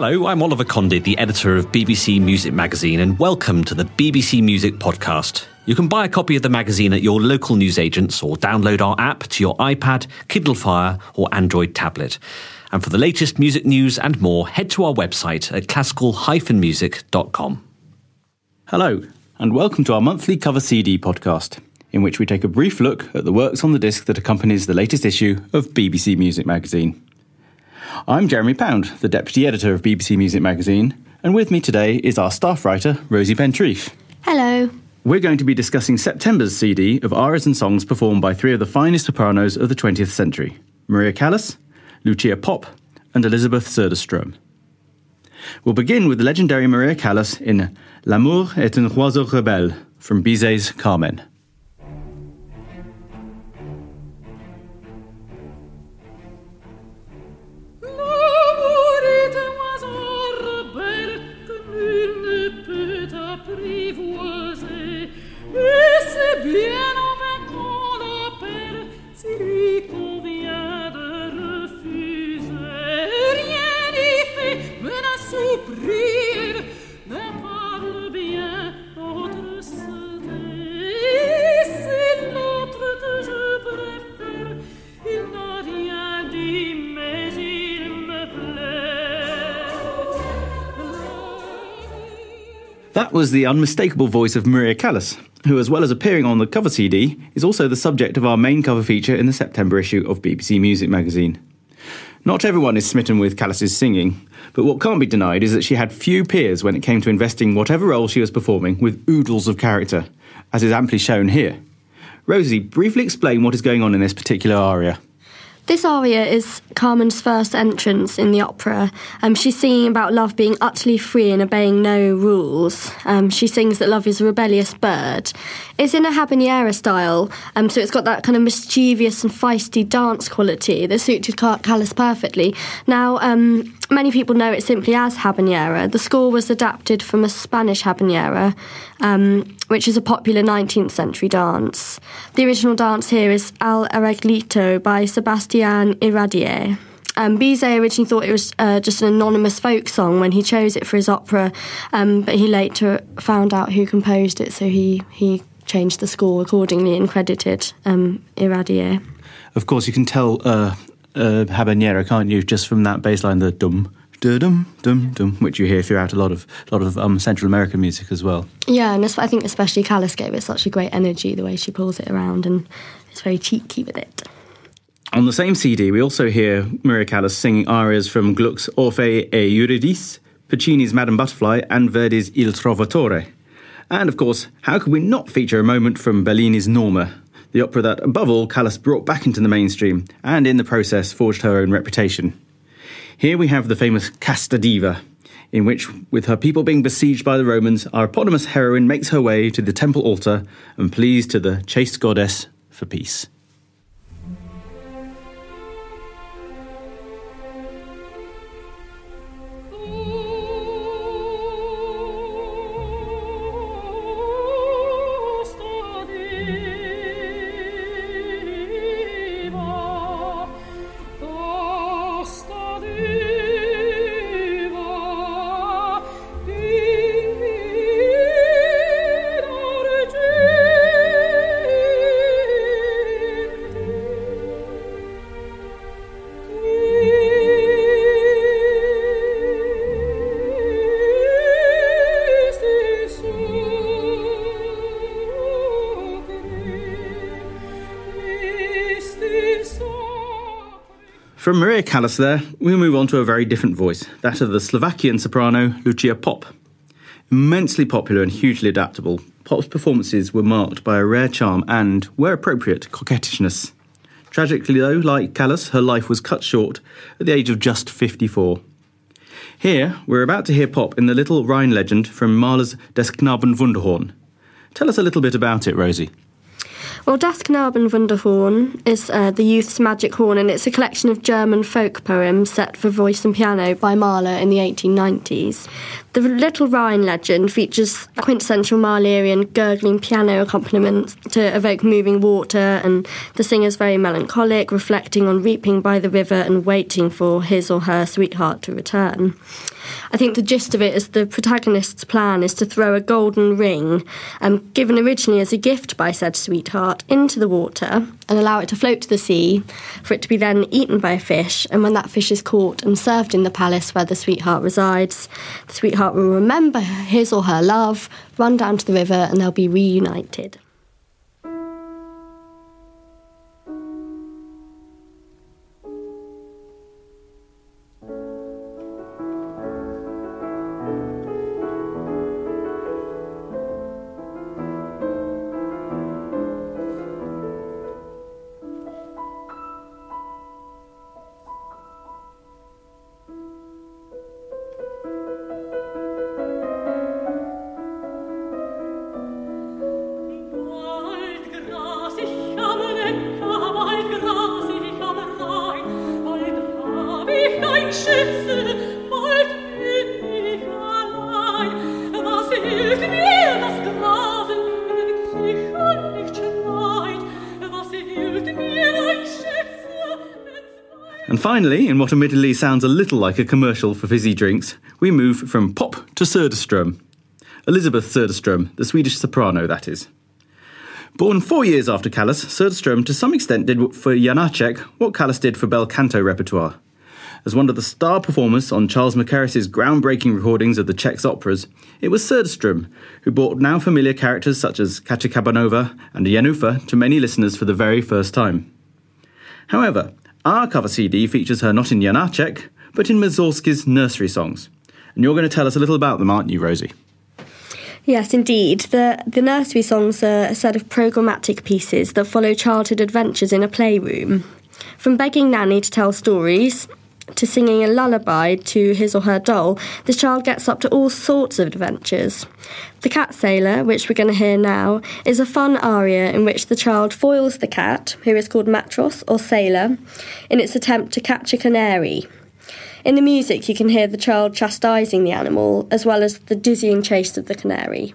Hello, I'm Oliver Condy, the editor of BBC Music Magazine, and welcome to the BBC Music Podcast. You can buy a copy of the magazine at your local newsagents or download our app to your iPad, Kindle Fire, or Android tablet. And for the latest music news and more, head to our website at classical-music.com. Hello, and welcome to our monthly cover CD podcast, in which we take a brief look at the works on the disc that accompanies the latest issue of BBC Music Magazine. I'm Jeremy Pound, the Deputy Editor of BBC Music Magazine, and with me today is our staff writer, Rosie Pentreath. Hello. We're going to be discussing September's CD of arias and songs performed by three of the finest sopranos of the 20th century Maria Callas, Lucia Popp, and Elisabeth Söderström. We'll begin with the legendary Maria Callas in L'amour est un oiseau rebelle from Bizet's Carmen. That was the unmistakable voice of Maria Callas, who, as well as appearing on the cover CD, is also the subject of our main cover feature in the September issue of BBC Music magazine. Not everyone is smitten with Callas's singing, but what can't be denied is that she had few peers when it came to investing whatever role she was performing with oodles of character, as is amply shown here. Rosie, briefly explain what is going on in this particular aria. This aria is Carmen's first entrance in the opera. Um, she's singing about love being utterly free and obeying no rules. Um, she sings that love is a rebellious bird. It's in a habanera style, um, so it's got that kind of mischievous and feisty dance quality that suited Cal- Callas perfectly. Now, um, many people know it simply as habanera. The score was adapted from a Spanish habanera, um, which is a popular 19th century dance. The original dance here is Al Arreglito by Sebastian Iradier. Um, Bizet originally thought it was uh, just an anonymous folk song when he chose it for his opera, um, but he later found out who composed it, so he, he changed the score accordingly and credited um, Iradier. Of course, you can tell uh, uh, habanera, can't you? Just from that bass line, the dum, dum, dum, dum, which you hear throughout a lot of a lot of um, Central American music as well. Yeah, and I think especially Callas gave it such a great energy the way she pulls it around, and it's very cheeky with it. On the same CD, we also hear Maria Callas singing arias from Gluck's Orfei e Eurydice, Puccini's Madame Butterfly, and Verdi's Il Trovatore. And of course, how could we not feature a moment from Bellini's Norma, the opera that, above all, Callas brought back into the mainstream, and in the process forged her own reputation. Here we have the famous Casta Diva, in which, with her people being besieged by the Romans, our eponymous heroine makes her way to the temple altar and pleads to the chaste goddess for peace. From Maria Callas there, we move on to a very different voice, that of the Slovakian soprano Lucia Popp. Immensely popular and hugely adaptable, Popp's performances were marked by a rare charm and, where appropriate, coquettishness. Tragically, though, like Callas, her life was cut short at the age of just 54. Here, we're about to hear Popp in the little Rhine legend from Mahler's Des Knaben Wunderhorn. Tell us a little bit about it, Rosie. Well, Das Knaben Wunderhorn is uh, the youth's magic horn, and it's a collection of German folk poems set for voice and piano by Mahler in the 1890s. The Little Rhine legend features quintessential Mahlerian gurgling piano accompaniments to evoke moving water, and the singer's very melancholic, reflecting on reaping by the river and waiting for his or her sweetheart to return. I think the gist of it is the protagonist's plan is to throw a golden ring, um, given originally as a gift by said sweetheart, into the water and allow it to float to the sea, for it to be then eaten by a fish. And when that fish is caught and served in the palace where the sweetheart resides, the sweetheart will remember his or her love, run down to the river, and they'll be reunited. And finally, in what admittedly sounds a little like a commercial for fizzy drinks, we move from pop to Söderström. Elisabeth Söderström, the Swedish soprano, that is. Born four years after Callas, Söderström to some extent did for Janacek what Callas did for bel canto repertoire. As one of the star performers on Charles Mackerras's groundbreaking recordings of the Czech's operas, it was Söderström who brought now familiar characters such as Katja Kabanova and Jenůfa to many listeners for the very first time. However, our cover CD features her not in Janacek, but in Mussorgsky's nursery songs. And you're going to tell us a little about them, aren't you, Rosie? Yes, indeed. The, the nursery songs are a set of programmatic pieces that follow childhood adventures in a playroom. From begging Nanny to tell stories to singing a lullaby to his or her doll, the child gets up to all sorts of adventures. The Cat Sailor, which we're going to hear now, is a fun aria in which the child foils the cat, who is called Matros or Sailor, in its attempt to catch a canary. In the music, you can hear the child chastising the animal, as well as the dizzying chase of the canary.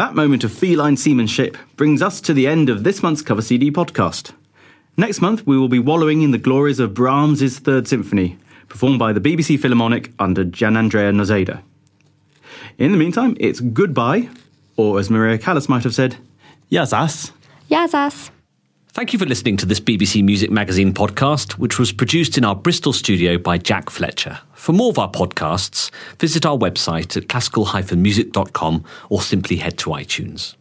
That moment of feline seamanship brings us to the end of this month's Cover CD podcast. Next month, we will be wallowing in the glories of Brahms's Third Symphony, performed by the BBC Philharmonic under Gianandrea Noseda. In the meantime, it's goodbye, or as Maria Callas might have said, Yazas. Yazas. Thank you for listening to this BBC Music Magazine podcast, which was produced in our Bristol studio by Jack Fletcher. For more of our podcasts, visit our website at classical-music.com or simply head to iTunes.